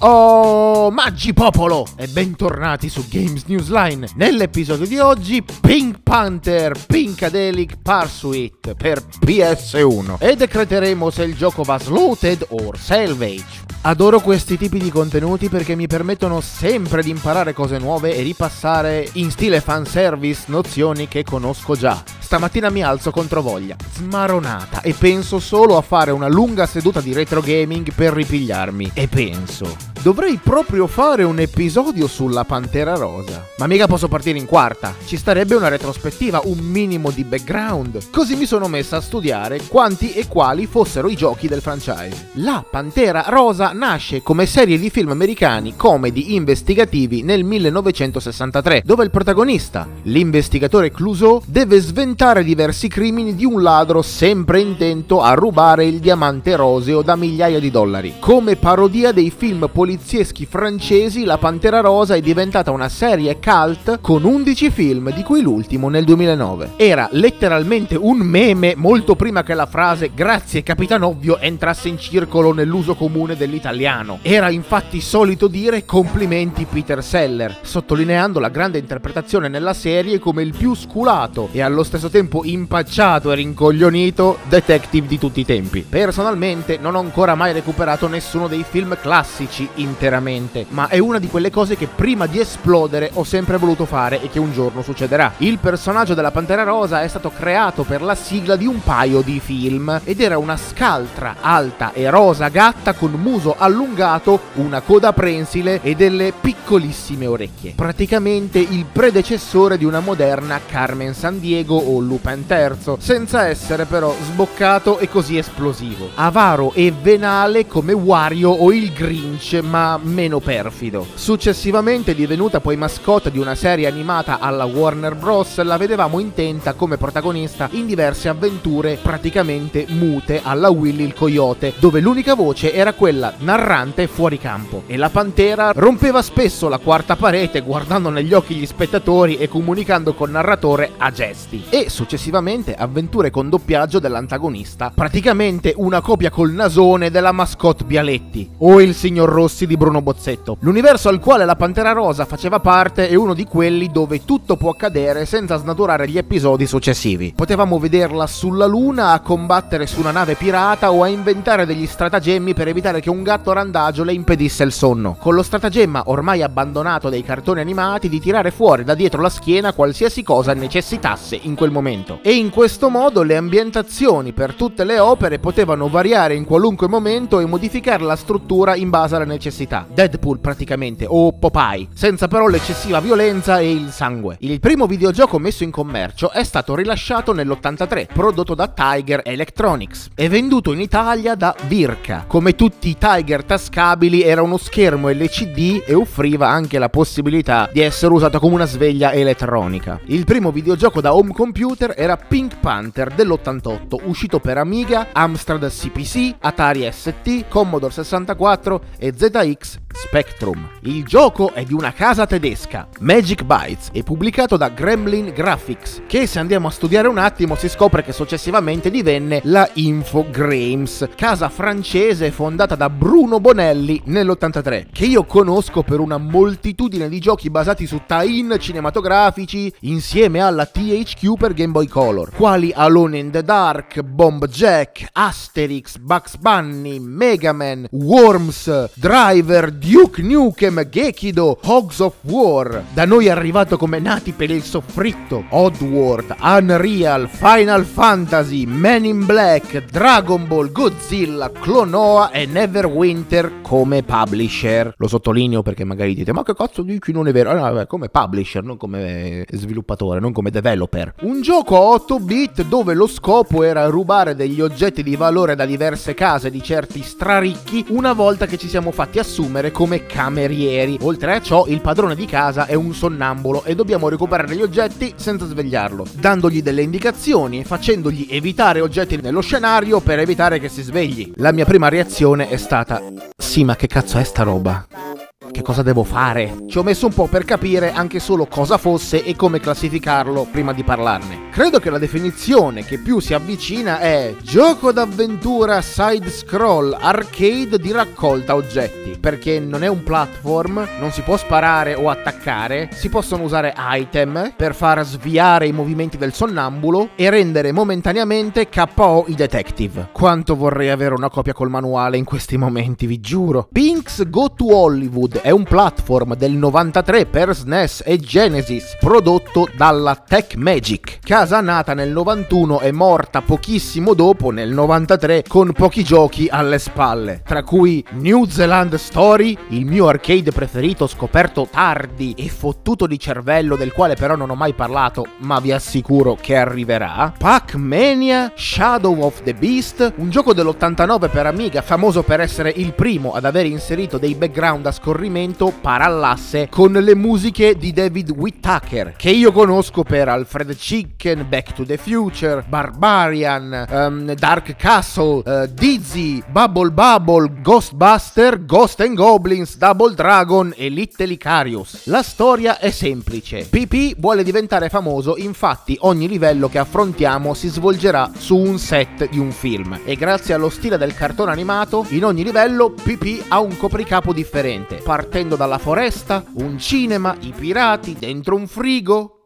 Oh, maggi popolo! E bentornati su Games Newsline. Nell'episodio di oggi, Pink Panther Pinkadelic Pursuit per PS1. E decreteremo se il gioco va slotted o salvage. Adoro questi tipi di contenuti perché mi permettono sempre di imparare cose nuove e ripassare in stile fanservice nozioni che conosco già. Stamattina mi alzo contro voglia, smaronata, e penso solo a fare una lunga seduta di retro gaming per ripigliarmi. E penso, dovrei proprio fare un episodio sulla Pantera Rosa. Ma mica posso partire in quarta, ci starebbe una retrospettiva, un minimo di background. Così mi sono messa a studiare quanti e quali fossero i giochi del franchise. La Pantera Rosa nasce come serie di film americani comedy investigativi nel 1963, dove il protagonista, l'investigatore Clouseau, deve sventare diversi crimini di un ladro sempre intento a rubare il diamante roseo da migliaia di dollari. Come parodia dei film polizieschi francesi, La Pantera Rosa è diventata una serie cult con 11 film, di cui l'ultimo nel 2009. Era letteralmente un meme molto prima che la frase grazie Capitan Ovvio entrasse in circolo nell'uso comune dell'italiano. Era infatti solito dire complimenti Peter Seller, sottolineando la grande interpretazione nella serie come il più sculato e allo stesso tempo impacciato e rincoglionito detective di tutti i tempi. Personalmente non ho ancora mai recuperato nessuno dei film classici interamente, ma è una di quelle cose che prima di esplodere ho sempre voluto fare e che un giorno succederà. Il personaggio della Pantera Rosa è stato creato per la sigla di un paio di film ed era una scaltra alta e rosa gatta con muso allungato, una coda prensile e delle piccolissime orecchie. Praticamente il predecessore di una moderna Carmen San Diego o Lupin III, senza essere però sboccato e così esplosivo. Avaro e venale come Wario o il Grinch, ma meno perfido. Successivamente divenuta poi mascotte di una serie animata alla Warner Bros., la vedevamo intenta come protagonista in diverse avventure praticamente mute alla Willy il Coyote, dove l'unica voce era quella narrante fuori campo. E la Pantera rompeva spesso la quarta parete guardando negli occhi gli spettatori e comunicando col narratore a gesti. E successivamente avventure con doppiaggio dell'antagonista, praticamente una copia col nasone della mascotte Bialetti o il signor Rossi di Bruno Bozzetto. L'universo al quale la Pantera Rosa faceva parte è uno di quelli dove tutto può accadere senza snaturare gli episodi successivi. Potevamo vederla sulla luna a combattere su una nave pirata o a inventare degli stratagemmi per evitare che un gatto randagio le impedisse il sonno. Con lo stratagemma ormai abbandonato dai cartoni animati di tirare fuori da dietro la schiena qualsiasi cosa necessitasse in quel momento. E in questo modo le ambientazioni per tutte le opere potevano variare in qualunque momento e modificare la struttura in base alle necessità. Deadpool praticamente, o Popeye, senza però l'eccessiva violenza e il sangue. Il primo videogioco messo in commercio è stato rilasciato nell'83, prodotto da Tiger Electronics e venduto in Italia da Virka. Come tutti i Tiger tascabili era uno schermo LCD e offriva anche la possibilità di essere usato come una sveglia elettronica. Il primo videogioco da home computer era Pink Panther dell'88, uscito per Amiga, Amstrad CPC, Atari ST, Commodore 64 e ZX Spectrum. Il gioco è di una casa tedesca, Magic Bytes, e pubblicato da Gremlin Graphics, che se andiamo a studiare un attimo si scopre che successivamente divenne la Infogrames, casa francese fondata da Bruno Bonelli nell'83, che io conosco per una moltitudine di giochi basati su tie-in cinematografici insieme alla THQ per Game Boy Color, quali Alone in the Dark, Bomb Jack, Asterix, Bugs Bunny, Mega Man, Worms, Driver, Duke Nukem, Gekido, Hogs of War. Da noi arrivato come nati per il soffritto, Oddworld, Unreal, Final Fantasy, Men in Black, Dragon Ball, Godzilla, Clonoa e Neverwinter come publisher. Lo sottolineo perché magari dite ma che cazzo dici non è vero? No, come publisher, non come sviluppatore, non come developer. Un gioco a 8 bit dove lo scopo era rubare degli oggetti di valore da diverse case di certi straricchi una volta che ci siamo fatti assumere come camerieri. Oltre a ciò, il padrone di casa è un sonnambulo e dobbiamo recuperare gli oggetti senza svegliarlo, dandogli delle indicazioni e facendogli evitare oggetti nello scenario per evitare che si svegli. La mia prima reazione è stata: Sì, ma che cazzo è sta roba? Che cosa devo fare? Ci ho messo un po' per capire anche solo cosa fosse e come classificarlo prima di parlarne. Credo che la definizione che più si avvicina è gioco d'avventura side scroll arcade di raccolta oggetti, perché non è un platform, non si può sparare o attaccare, si possono usare item per far sviare i movimenti del sonnambulo e rendere momentaneamente KO i detective. Quanto vorrei avere una copia col manuale in questi momenti, vi giuro. Pink's Go to Hollywood è un platform del 93 per SNES e Genesis, prodotto dalla Tech Magic. Casa nata nel 91 e morta pochissimo dopo, nel 93, con pochi giochi alle spalle, tra cui New Zealand Story, il mio arcade preferito scoperto tardi e fottuto di cervello del quale però non ho mai parlato, ma vi assicuro che arriverà, Pac-Mania, Shadow of the Beast, un gioco dell'89 per Amiga famoso per essere il primo ad aver inserito dei background a scorrimento parallasse con le musiche di David Whittaker, che io conosco per Alfred Chicken, Back to the Future, Barbarian, um, Dark Castle, uh, Dizzy, Bubble Bubble, Ghostbuster, Ghost and Goblins, Double Dragon e Little Icarius. La storia è semplice. PP vuole diventare famoso, infatti ogni livello che affrontiamo si svolgerà su un set di un film e grazie allo stile del cartone animato, in ogni livello PP ha un copricapo differente, partendo dalla foresta, un cinema, i pirati, dentro un frigo,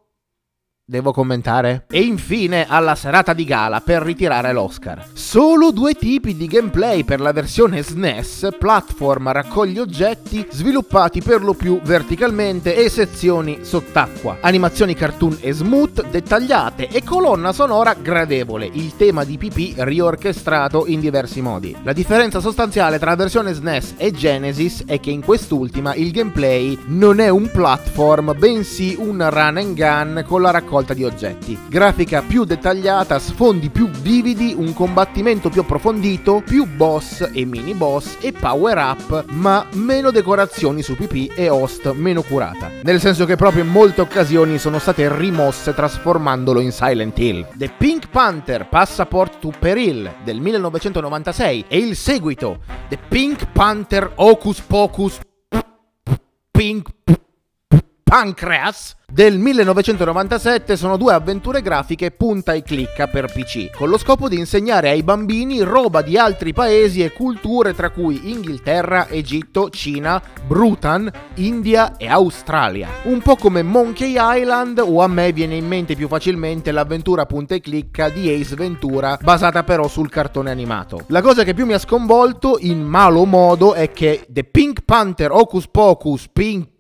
Devo commentare? E infine alla serata di gala per ritirare l'Oscar. Solo due tipi di gameplay per la versione SNES, platform raccogli oggetti, sviluppati per lo più verticalmente e sezioni sott'acqua. Animazioni cartoon e smooth, dettagliate e colonna sonora gradevole, il tema di PP riorchestrato in diversi modi. La differenza sostanziale tra la versione SNES e Genesis è che in quest'ultima il gameplay non è un platform, bensì un run and gun con la raccolta raccolta di oggetti. Grafica più dettagliata, sfondi più vividi, un combattimento più approfondito, più boss e mini boss e power up, ma meno decorazioni su PP e host meno curata. Nel senso che proprio in molte occasioni sono state rimosse trasformandolo in Silent Hill. The Pink Panther Passport to Peril del 1996 e il seguito The Pink Panther Hocus Pocus Pink Pancreas del 1997 sono due avventure grafiche punta e clicca per PC, con lo scopo di insegnare ai bambini roba di altri paesi e culture tra cui Inghilterra, Egitto, Cina, Bhutan, India e Australia. Un po' come Monkey Island o a me viene in mente più facilmente l'avventura punta e clicca di Ace Ventura, basata però sul cartone animato. La cosa che più mi ha sconvolto, in malo modo, è che The Pink Panther Hocus Pocus Pink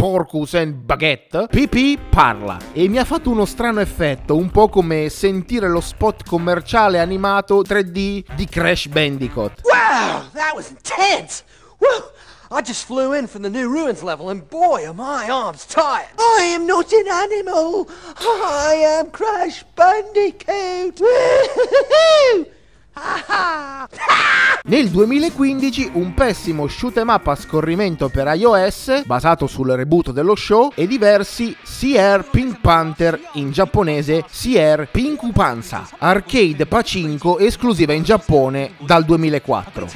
Porcus and Baguette, PP parla e mi ha fatto uno strano effetto, un po' come sentire lo spot commerciale animato 3D di Crash Bandicoot. Wow, that was intense! Woo! I just flew in from the new ruins level and boy are my arms tired. I am not an animal. I am Crash Bandicoot. Nel 2015 un pessimo shoot em up a scorrimento per iOS, basato sul reboot dello show, e diversi Sierra Pink Panther in giapponese Sierra Pinku Panza, arcade Pachinko esclusiva in Giappone dal 2004.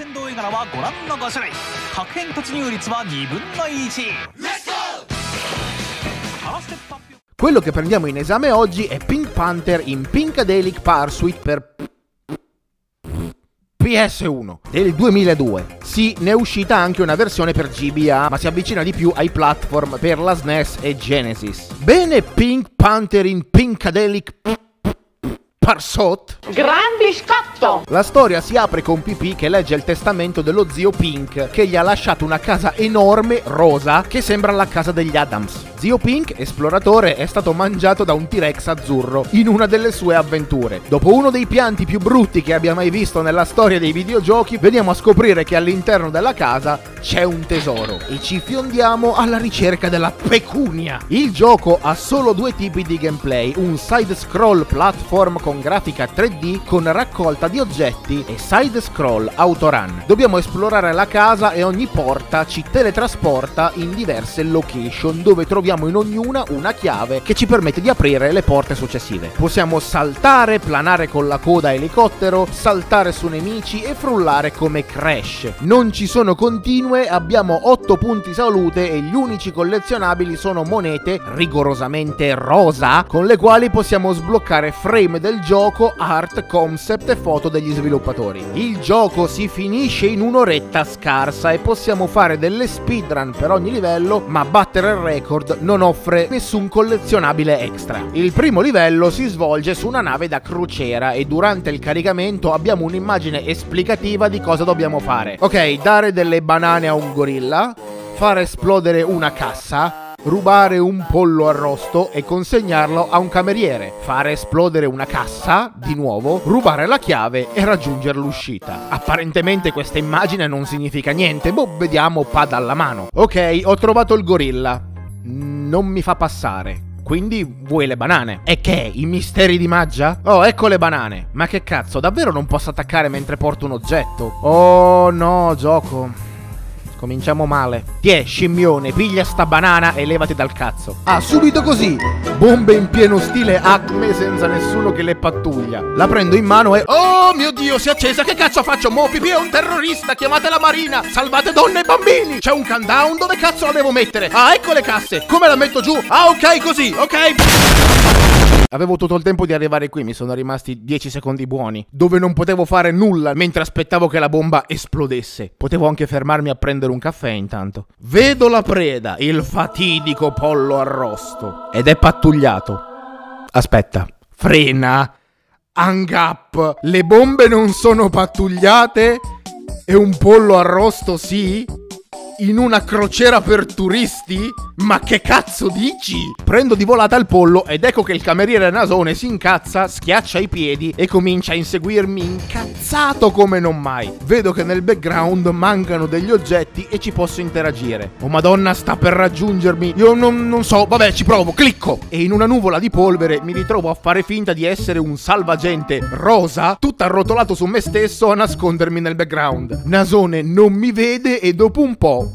Quello che prendiamo in esame oggi è Pink Panther in Pinkadelic Parsuit per PS1 del 2002. Sì, ne è uscita anche una versione per GBA, ma si avvicina di più ai platform per la SNES e Genesis. Bene Pink Panther in Pinkadelic Parsot. Gran biscotto! La storia si apre con Pipì che legge il testamento dello zio Pink, che gli ha lasciato una casa enorme, rosa, che sembra la casa degli Adams. Zio Pink, esploratore, è stato mangiato da un T-Rex azzurro in una delle sue avventure. Dopo uno dei pianti più brutti che abbia mai visto nella storia dei videogiochi, veniamo a scoprire che all'interno della casa c'è un tesoro e ci fiondiamo alla ricerca della pecunia. Il gioco ha solo due tipi di gameplay, un side scroll platform con grafica 3D con raccolta di oggetti e side scroll autorun. Dobbiamo esplorare la casa e ogni porta ci teletrasporta in diverse location dove troviamo in ognuna una chiave che ci permette di aprire le porte successive. Possiamo saltare, planare con la coda elicottero, saltare su nemici e frullare come Crash. Non ci sono continue, abbiamo 8 punti salute e gli unici collezionabili sono monete rigorosamente rosa con le quali possiamo sbloccare frame del gioco, art, concept e foto degli sviluppatori. Il gioco si finisce in un'oretta scarsa e possiamo fare delle speedrun per ogni livello, ma battere il record non offre nessun collezionabile extra. Il primo livello si svolge su una nave da crociera e durante il caricamento abbiamo un'immagine esplicativa di cosa dobbiamo fare. Ok, dare delle banane a un gorilla, far esplodere una cassa, rubare un pollo arrosto e consegnarlo a un cameriere, fare esplodere una cassa, di nuovo, rubare la chiave e raggiungere l'uscita. Apparentemente questa immagine non significa niente, boh, vediamo pad alla mano. Ok, ho trovato il gorilla. Non mi fa passare. Quindi vuoi le banane? E che? I misteri di Maggia? Oh, ecco le banane. Ma che cazzo, davvero non posso attaccare mentre porto un oggetto? Oh no, gioco. Cominciamo male. Tiè, scimmione, piglia sta banana e levati dal cazzo. Ah, subito così. Bombe in pieno stile Acme senza nessuno che le pattuglia. La prendo in mano e... Oh mio Dio, si è accesa. Che cazzo faccio? Mo, pipì è un terrorista. Chiamate la marina. Salvate donne e bambini. C'è un countdown. Dove cazzo la devo mettere? Ah, ecco le casse. Come la metto giù? Ah, ok, così. Ok. Avevo tutto il tempo di arrivare qui, mi sono rimasti 10 secondi buoni, dove non potevo fare nulla mentre aspettavo che la bomba esplodesse. Potevo anche fermarmi a prendere un caffè intanto. Vedo la preda, il fatidico pollo arrosto, ed è pattugliato. Aspetta, frena. Hang up. Le bombe non sono pattugliate? E un pollo arrosto sì? In una crociera per turisti? Ma che cazzo dici? Prendo di volata il pollo ed ecco che il cameriere nasone si incazza, schiaccia i piedi e comincia a inseguirmi incazzato come non mai. Vedo che nel background mancano degli oggetti e ci posso interagire. Oh madonna, sta per raggiungermi. Io non, non so, vabbè, ci provo, clicco. E in una nuvola di polvere mi ritrovo a fare finta di essere un salvagente rosa, tutto arrotolato su me stesso a nascondermi nel background. Nasone non mi vede e dopo un po'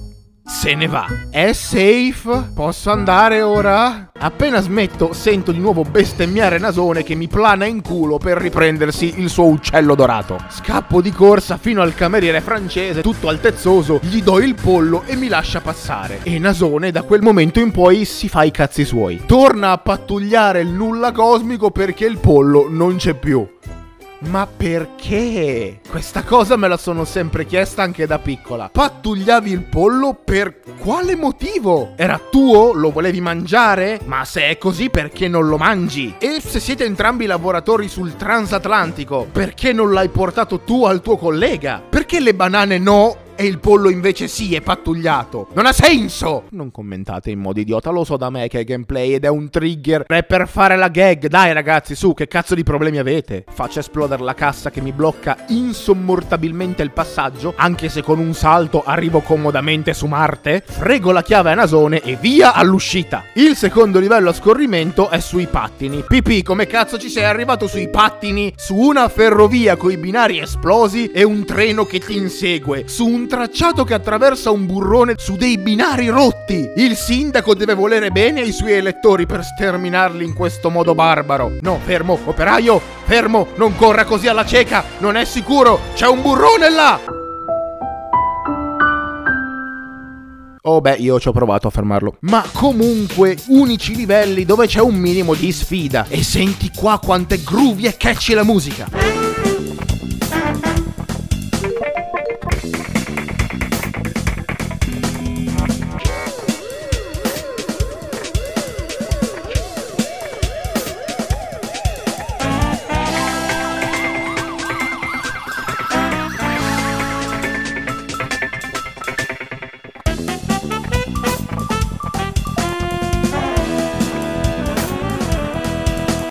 se ne va. È safe? Posso andare ora? Appena smetto, sento di nuovo bestemmiare Nasone che mi plana in culo per riprendersi il suo uccello dorato. Scappo di corsa fino al cameriere francese, tutto altezzoso, gli do il pollo e mi lascia passare. E Nasone da quel momento in poi si fa i cazzi suoi. Torna a pattugliare il nulla cosmico perché il pollo non c'è più. Ma perché? Questa cosa me la sono sempre chiesta anche da piccola. Pattugliavi il pollo per quale motivo? Era tuo? Lo volevi mangiare? Ma se è così perché non lo mangi? E se siete entrambi lavoratori sul transatlantico, perché non l'hai portato tu al tuo collega? Perché le banane no e il pollo invece sì è pattugliato. Non ha senso! Non commentate in modo idiota, lo so da me che è gameplay ed è un trigger. È per fare la gag. Dai ragazzi, su, che cazzo di problemi avete? Faccio esplodere la cassa che mi blocca insommortabilmente il passaggio, anche se con un salto arrivo comodamente su Marte. Frego la chiave a nasone e via all'uscita. Il secondo livello a scorrimento è sui pattini. Pipì, come cazzo ci sei arrivato sui pattini? Su una ferrovia coi binari esplosi e un treno che ti insegue. Su un tracciato che attraversa un burrone su dei binari rotti. Il sindaco deve volere bene ai suoi elettori per sterminarli in questo modo barbaro. No, fermo, operaio, fermo, non corra così alla cieca, non è sicuro, c'è un burrone là! Oh beh, io ci ho provato a fermarlo. Ma comunque, unici livelli dove c'è un minimo di sfida. E senti qua quanto è groovy e catchy la musica.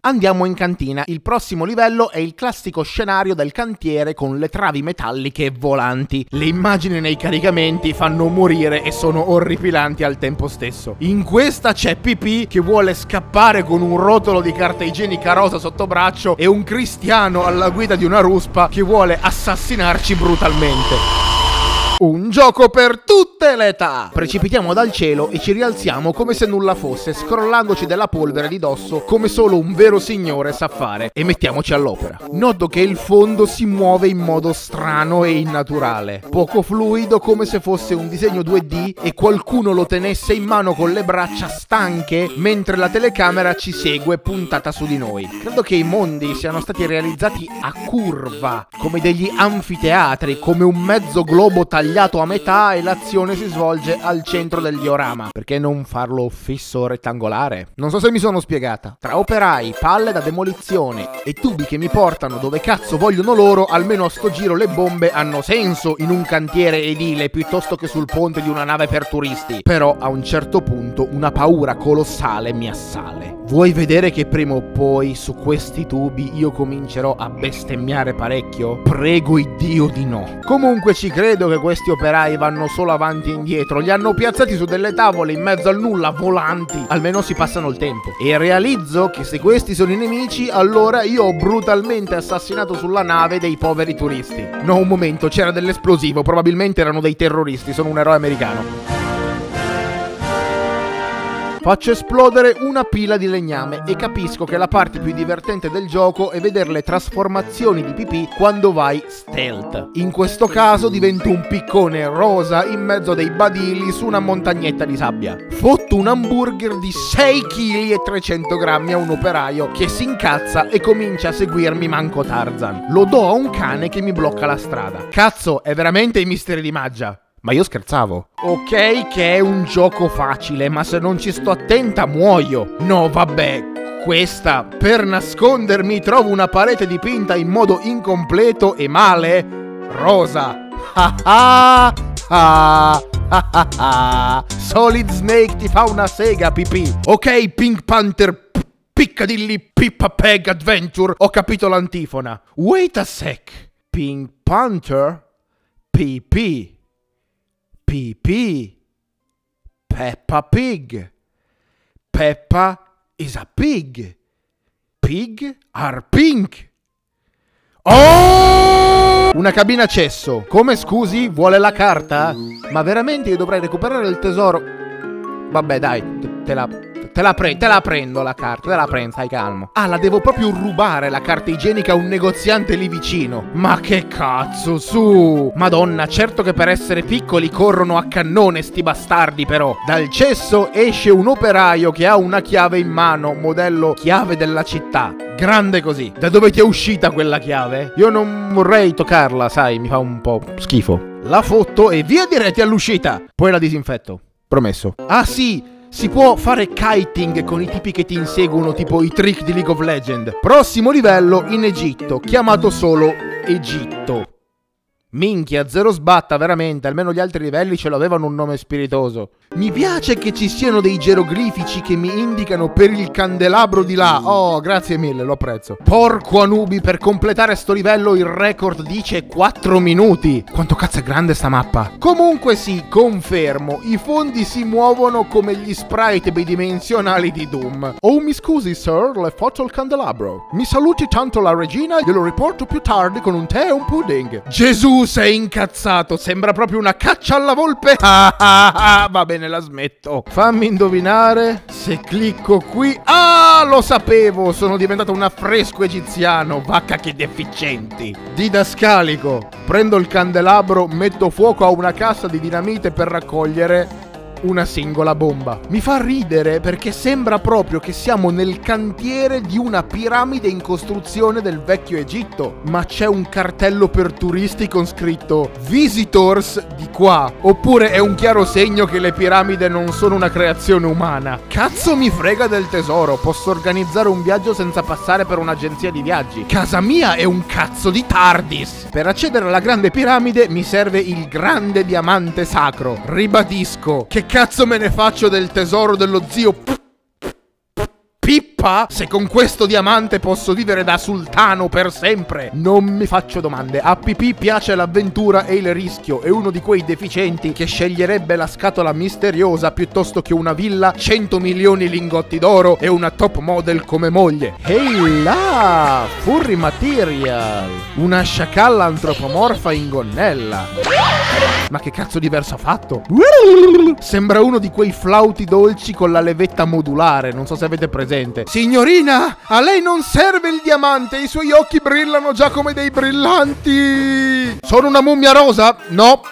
Andiamo in cantina. Il prossimo livello è il classico scenario del cantiere con le travi metalliche volanti. Le immagini nei caricamenti fanno morire e sono orripilanti al tempo stesso. In questa c'è PP che vuole scappare con un rotolo di carta igienica rosa sotto braccio e un cristiano alla guida di una ruspa che vuole assassinarci brutalmente. Un gioco per tutte le età! Precipitiamo dal cielo e ci rialziamo come se nulla fosse, scrollandoci della polvere di dosso come solo un vero signore sa fare. E mettiamoci all'opera. Noto che il fondo si muove in modo strano e innaturale, poco fluido come se fosse un disegno 2D e qualcuno lo tenesse in mano con le braccia stanche mentre la telecamera ci segue puntata su di noi. Credo che i mondi siano stati realizzati a curva, come degli anfiteatri, come un mezzo globo tagliato a metà e l'azione si svolge al centro del diorama. Perché non farlo fisso rettangolare? Non so se mi sono spiegata. Tra operai, palle da demolizione e tubi che mi portano dove cazzo vogliono loro, almeno a sto giro le bombe hanno senso in un cantiere edile piuttosto che sul ponte di una nave per turisti. Però a un certo punto una paura colossale mi assale. Vuoi vedere che prima o poi su questi tubi io comincerò a bestemmiare parecchio? Prego il Dio di no. Comunque ci credo che questi operai vanno solo avanti e indietro. Li hanno piazzati su delle tavole in mezzo al nulla, volanti. Almeno si passano il tempo. E realizzo che se questi sono i nemici, allora io ho brutalmente assassinato sulla nave dei poveri turisti. No, un momento, c'era dell'esplosivo. Probabilmente erano dei terroristi. Sono un eroe americano. Faccio esplodere una pila di legname e capisco che la parte più divertente del gioco è vedere le trasformazioni di pipì quando vai stealth. In questo caso divento un piccone rosa in mezzo a dei badili su una montagnetta di sabbia. Fotto un hamburger di 6 kg e 300 grammi a un operaio che si incazza e comincia a seguirmi manco Tarzan. Lo do a un cane che mi blocca la strada. Cazzo, è veramente i misteri di Maggia. Ma io scherzavo. Ok che è un gioco facile, ma se non ci sto attenta muoio. No, vabbè, questa per nascondermi trovo una parete dipinta in modo incompleto e male rosa. Ah Solid Snake ti fa una sega pipì. Ok, Pink Panther Piccadilly Pippa Peg Adventure. Ho capito l'antifona. Wait a sec. Pink Panther PP PP. Peppa Pig. Peppa is a pig. Pig are pink. Oh! Una cabina accesso. Come scusi? Vuole la carta? Ma veramente io dovrei recuperare il tesoro? Vabbè, dai, te la Te la, pre- te la prendo la carta, te la prendo, stai calmo. Ah, la devo proprio rubare la carta igienica a un negoziante lì vicino. Ma che cazzo, su! Madonna, certo che per essere piccoli corrono a cannone sti bastardi però. Dal cesso esce un operaio che ha una chiave in mano, modello chiave della città. Grande così. Da dove ti è uscita quella chiave? Io non vorrei toccarla, sai, mi fa un po' schifo. La fotto e via diretti all'uscita. Poi la disinfetto. Promesso. Ah sì, si può fare kiting con i tipi che ti inseguono, tipo i trick di League of Legends. Prossimo livello in Egitto, chiamato solo Egitto. Minchia, zero sbatta, veramente, almeno gli altri livelli ce l'avevano un nome spiritoso. Mi piace che ci siano dei geroglifici che mi indicano per il candelabro di là. Oh, grazie mille, lo apprezzo. Porco Anubi, per completare sto livello il record dice 4 minuti. Quanto cazzo è grande sta mappa. Comunque sì, confermo, i fondi si muovono come gli sprite bidimensionali di Doom. Oh, mi scusi, sir, le faccio il candelabro. Mi saluti tanto la regina, glielo riporto più tardi con un tè e un pudding. Gesù, sei incazzato, sembra proprio una caccia alla volpe. Ah, ah, ah, va bene la smetto. Fammi indovinare se clicco qui. Ah, lo sapevo! Sono diventato un affresco egiziano. Vacca che deficienti. Didascalico. Prendo il candelabro, metto fuoco a una cassa di dinamite per raccogliere una singola bomba. Mi fa ridere perché sembra proprio che siamo nel cantiere di una piramide in costruzione del vecchio Egitto, ma c'è un cartello per turisti con scritto Visitors di qua, oppure è un chiaro segno che le piramidi non sono una creazione umana. Cazzo mi frega del tesoro, posso organizzare un viaggio senza passare per un'agenzia di viaggi. Casa mia è un cazzo di TARDIS. Per accedere alla grande piramide mi serve il grande diamante sacro. Ribadisco che cazzo me ne faccio del tesoro dello zio fa? Se con questo diamante posso vivere da sultano per sempre? Non mi faccio domande. A PP piace l'avventura e il rischio. È uno di quei deficienti che sceglierebbe la scatola misteriosa piuttosto che una villa, 100 milioni lingotti d'oro e una top model come moglie. Ehi là! Furry Material! Una sciacalla antropomorfa in gonnella. Ma che cazzo di verso ha fatto? Sembra uno di quei flauti dolci con la levetta modulare, non so se avete presente. Signorina, a lei non serve il diamante, i suoi occhi brillano già come dei brillanti. Sono una mummia rosa? No.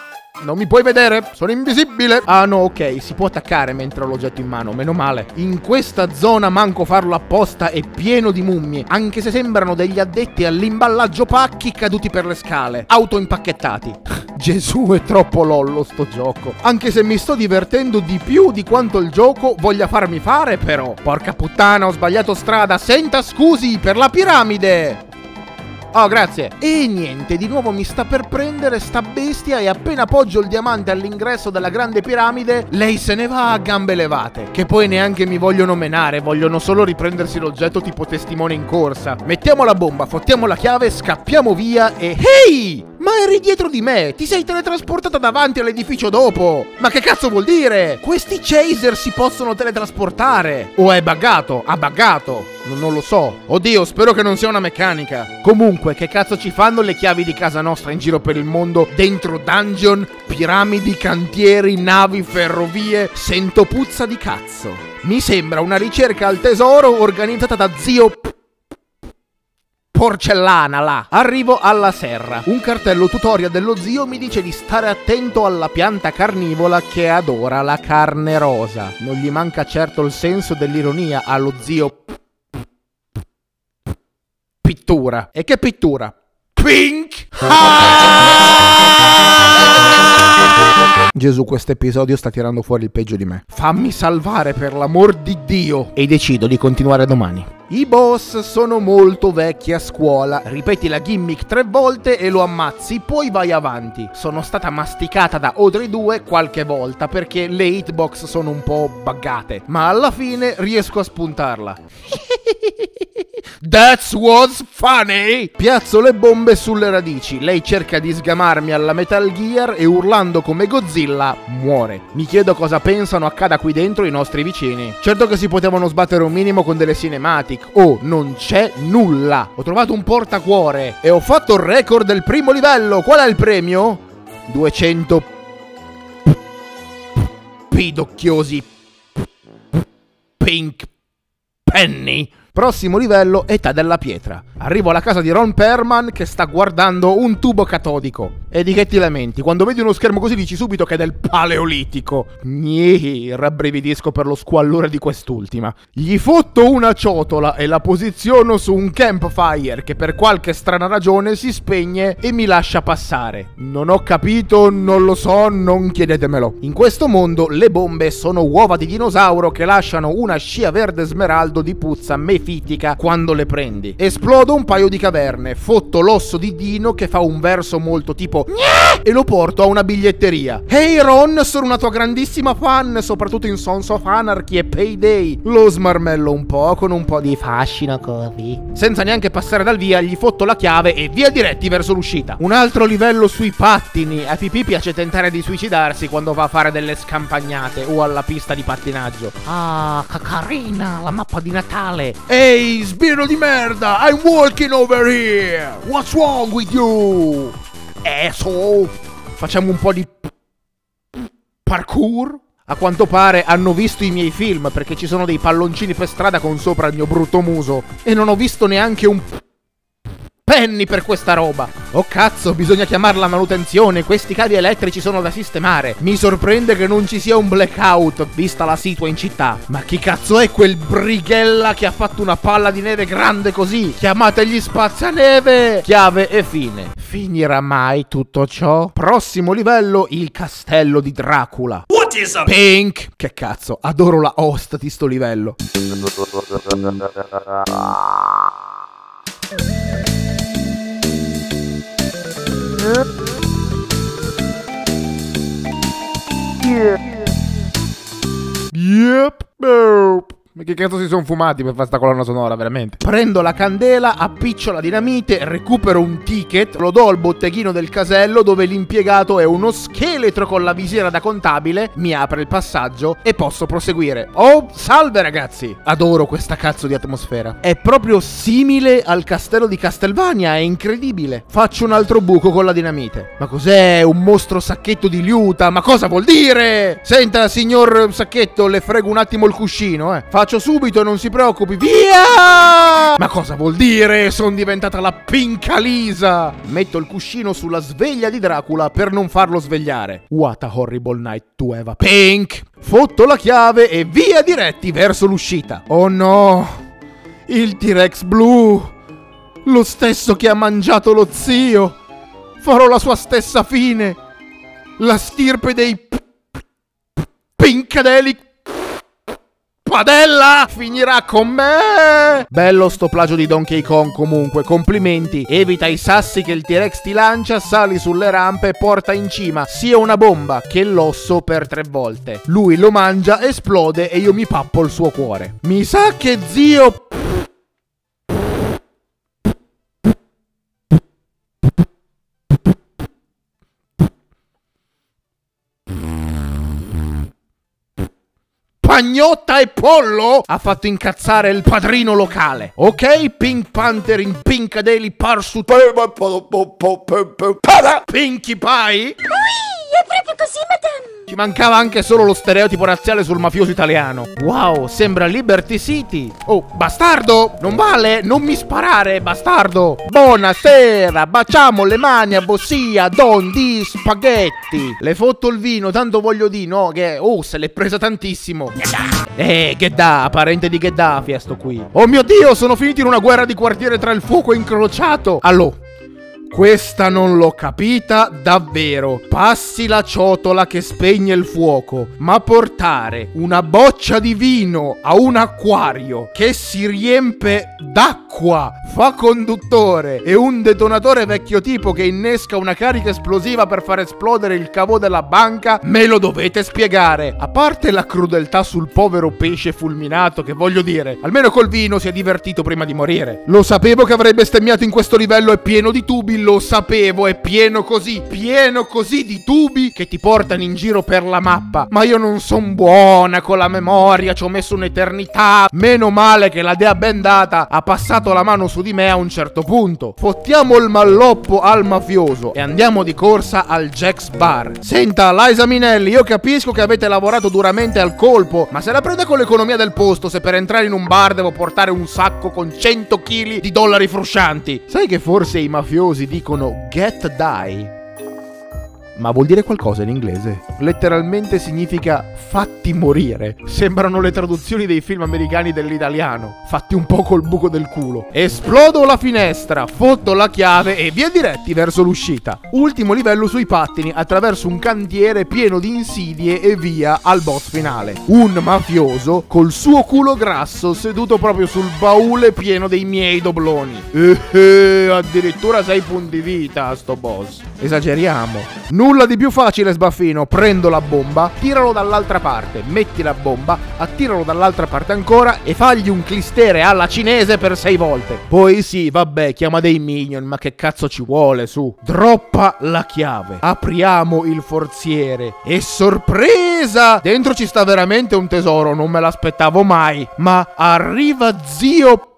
Non mi puoi vedere? Sono invisibile. Ah no, ok, si può attaccare mentre ho l'oggetto in mano, meno male. In questa zona manco farlo apposta è pieno di mummie, anche se sembrano degli addetti all'imballaggio pacchi caduti per le scale, autoimpacchettati. Gesù è troppo lollo sto gioco. Anche se mi sto divertendo di più di quanto il gioco voglia farmi fare, però. Porca puttana, ho sbagliato strada. Senta scusi per la piramide. Oh, grazie. E niente, di nuovo mi sta per prendere sta bestia e appena appoggio il diamante all'ingresso della grande piramide, lei se ne va a gambe levate. Che poi neanche mi vogliono menare, vogliono solo riprendersi l'oggetto tipo testimone in corsa. Mettiamo la bomba, fottiamo la chiave, scappiamo via e... Ehi! Ma eri dietro di me! Ti sei teletrasportata davanti all'edificio dopo! Ma che cazzo vuol dire? Questi chaser si possono teletrasportare! O è buggato? Ha buggato! Non, non lo so. Oddio, spero che non sia una meccanica. Comunque, che cazzo ci fanno le chiavi di casa nostra in giro per il mondo? Dentro dungeon, piramidi, cantieri, navi, ferrovie. Sento puzza di cazzo. Mi sembra una ricerca al tesoro organizzata da zio porcellana là. Arrivo alla serra. Un cartello tutorial dello zio mi dice di stare attento alla pianta carnivola che adora la carne rosa. Non gli manca certo il senso dell'ironia allo zio pittura. E che pittura? Pink! Gesù, questo episodio sta tirando fuori il peggio di me. Fammi salvare per l'amor di Dio. E decido di continuare domani. I boss sono molto vecchi a scuola. Ripeti la gimmick tre volte e lo ammazzi, poi vai avanti. Sono stata masticata da Audrey 2 qualche volta perché le hitbox sono un po' buggate. Ma alla fine riesco a spuntarla. That was funny! Piazzo le bombe sulle radici. Lei cerca di sgamarmi alla Metal Gear e urlando come Godzilla muore. Mi chiedo cosa pensano accada qui dentro i nostri vicini. Certo che si potevano sbattere un minimo con delle cinematic. Oh, non c'è nulla. Ho trovato un portacuore e ho fatto il record del primo livello. Qual è il premio? 200 pidocchiosi pink penny. Prossimo livello, età della pietra. Arrivo alla casa di Ron Perman che sta guardando un tubo catodico. E di che ti lamenti? Quando vedi uno schermo così dici subito che è del paleolitico. Gni, rabbrividisco per lo squallore di quest'ultima. Gli fotto una ciotola e la posiziono su un campfire che per qualche strana ragione si spegne e mi lascia passare. Non ho capito, non lo so, non chiedetemelo. In questo mondo le bombe sono uova di dinosauro che lasciano una scia verde smeraldo di puzza mefitica quando le prendi. Esplodo un paio di caverne, fotto l'osso di Dino che fa un verso molto tipo e lo porto a una biglietteria. Hey Ron, sono una tua grandissima fan, soprattutto in Sons of Anarchy e Payday. Lo smarmello un po' con un po' di fascino così. Senza neanche passare dal via, gli fotto la chiave e via diretti verso l'uscita. Un altro livello sui pattini. A PP piace tentare di suicidarsi quando va a fare delle scampagnate o alla pista di pattinaggio. Ah, che carina, la mappa di Natale. Ehi, sbirro di merda, I'm walking over here. What's wrong with you? Asshole. Facciamo un po' di parkour. A quanto pare hanno visto i miei film perché ci sono dei palloncini per strada con sopra il mio brutto muso. E non ho visto neanche un penny per questa roba. Oh cazzo, bisogna chiamare la manutenzione, questi cavi elettrici sono da sistemare. Mi sorprende che non ci sia un blackout, vista la situa in città. Ma chi cazzo è quel brighella che ha fatto una palla di neve grande così? Chiamategli spazianeve! Chiave e fine. Finirà mai tutto ciò? Prossimo livello, il castello di Dracula. What is a Pink! Che cazzo, adoro la host di sto livello. Yep. Boop. Ma che cazzo si sono fumati per fare sta colonna sonora, veramente? Prendo la candela, appiccio la dinamite, recupero un ticket, lo do al botteghino del casello dove l'impiegato è uno scheletro con la visiera da contabile, mi apre il passaggio e posso proseguire. Oh, salve ragazzi! Adoro questa cazzo di atmosfera. È proprio simile al castello di Castelvania, è incredibile. Faccio un altro buco con la dinamite. Ma cos'è? Un mostro sacchetto di liuta? Ma cosa vuol dire? Senta, signor sacchetto, le frego un attimo il cuscino, eh. Faccio subito, non si preoccupi. Via! Ma cosa vuol dire? Sono diventata la pinca lisa. Metto il cuscino sulla sveglia di Dracula per non farlo svegliare. What a horrible night to have a pink. Fotto la chiave e via diretti verso l'uscita. Oh no! Il T-Rex blu! Lo stesso che ha mangiato lo zio! Farò la sua stessa fine! La stirpe dei... Pinkadelic Padella finirà con me! Bello sto plagio di Donkey Kong comunque, complimenti. Evita i sassi che il T-Rex ti lancia, sali sulle rampe e porta in cima sia una bomba che l'osso per tre volte. Lui lo mangia, esplode e io mi pappo il suo cuore. Mi sa che zio... Pagnotta e pollo ha fatto incazzare il padrino locale. Ok, Pink Panther in Pinkadeli Parsut. Pinky Pie? È proprio così, madame. Ci mancava anche solo lo stereotipo razziale sul mafioso italiano. Wow, sembra Liberty City. Oh, bastardo! Non vale, non mi sparare, bastardo! Buonasera, baciamo le mani a Bossia, don di spaghetti. Le fotto il vino, tanto voglio di no, che... Oh, se l'è presa tantissimo. Eh, Ghedda, parente di Gheddafi è sto qui. Oh mio Dio, sono finiti in una guerra di quartiere tra il fuoco incrociato. Allora, questa non l'ho capita davvero. Passi la ciotola che spegne il fuoco, ma portare una boccia di vino a un acquario che si riempie d'acqua, fa conduttore e un detonatore vecchio tipo che innesca una carica esplosiva per far esplodere il cavo della banca, me lo dovete spiegare. A parte la crudeltà sul povero pesce fulminato, che voglio dire, almeno col vino si è divertito prima di morire. Lo sapevo che avrebbe bestemmiato in questo livello è pieno di tubi, lo sapevo, è pieno così, pieno così di tubi che ti portano in giro per la mappa. Ma io non son buona con la memoria, ci ho messo un'eternità. Meno male che la dea bendata ha passato la mano su di me a un certo punto. Fottiamo il malloppo al mafioso e andiamo di corsa al Jack's Bar. Senta, Liza Minelli, io capisco che avete lavorato duramente al colpo, ma se la prende con l'economia del posto se per entrare in un bar devo portare un sacco con 100 kg di dollari fruscianti? Sai che forse i mafiosi dicono get die? Ma vuol dire qualcosa in inglese? Letteralmente significa fatti morire. Sembrano le traduzioni dei film americani dell'italiano. Fatti un po' col buco del culo. Esplodo la finestra, fotto la chiave e via diretti verso l'uscita. Ultimo livello sui pattini attraverso un cantiere pieno di insidie e via al boss finale. Un mafioso col suo culo grasso seduto proprio sul baule pieno dei miei dobloni. Eh, eh, addirittura 6 punti vita sto boss. Esageriamo. Nulla di più facile, sbaffino. Prendo la bomba, tiralo dall'altra parte, metti la bomba, attiralo dall'altra parte ancora e fagli un clistere alla cinese per sei volte. Poi sì, vabbè, chiama dei minion, ma che cazzo ci vuole, su. Droppa la chiave. Apriamo il forziere. E sorpresa! Dentro ci sta veramente un tesoro, non me l'aspettavo mai. Ma arriva zio...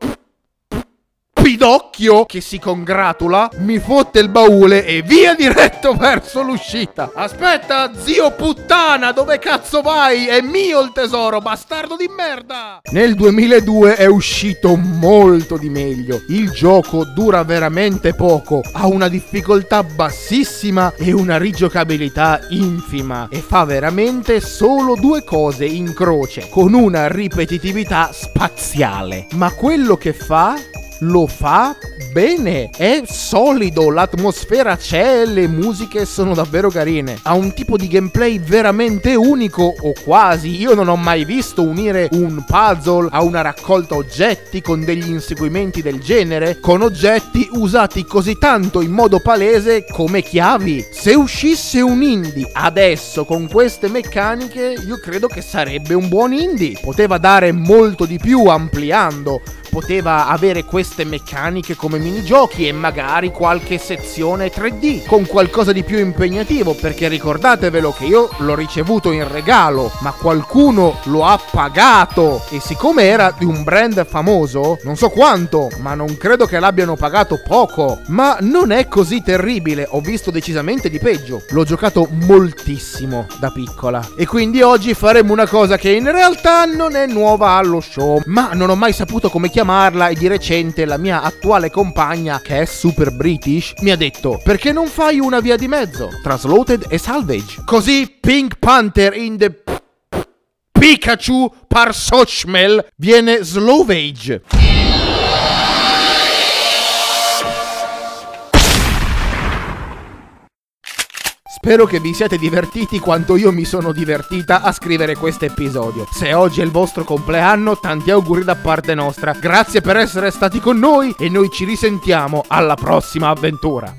Pidocchio che si congratula, mi fotte il baule e via diretto verso l'uscita. Aspetta, zio puttana, dove cazzo vai? È mio il tesoro, bastardo di merda! Nel 2002 è uscito molto di meglio. Il gioco dura veramente poco, ha una difficoltà bassissima e una rigiocabilità infima e fa veramente solo due cose in croce, con una ripetitività spaziale. Ma quello che fa lo fa bene, è solido, l'atmosfera c'è, le musiche sono davvero carine. Ha un tipo di gameplay veramente unico o quasi. Io non ho mai visto unire un puzzle a una raccolta oggetti con degli inseguimenti del genere, con oggetti usati così tanto in modo palese come chiavi. Se uscisse un indie adesso con queste meccaniche, io credo che sarebbe un buon indie. Poteva dare molto di più ampliando poteva avere queste meccaniche come minigiochi e magari qualche sezione 3D con qualcosa di più impegnativo perché ricordatevelo che io l'ho ricevuto in regalo ma qualcuno lo ha pagato. E siccome era di un brand famoso non so quanto ma non credo che l'abbiano pagato poco. Ma non è così terribile ho visto decisamente di peggio. L'ho giocato moltissimo da piccola. E quindi oggi faremo una cosa che in realtà non è nuova allo show ma non ho mai saputo come chiamare chiamarla e di recente la mia attuale compagna, che è super british, mi ha detto perché non fai una via di mezzo tra Slaughtered e Salvage? Così Pink Panther in the Pikachu Parsochmel viene Slowage. Spero che vi siate divertiti quanto io mi sono divertita a scrivere questo episodio. Se oggi è il vostro compleanno, tanti auguri da parte nostra. Grazie per essere stati con noi e noi ci risentiamo alla prossima avventura.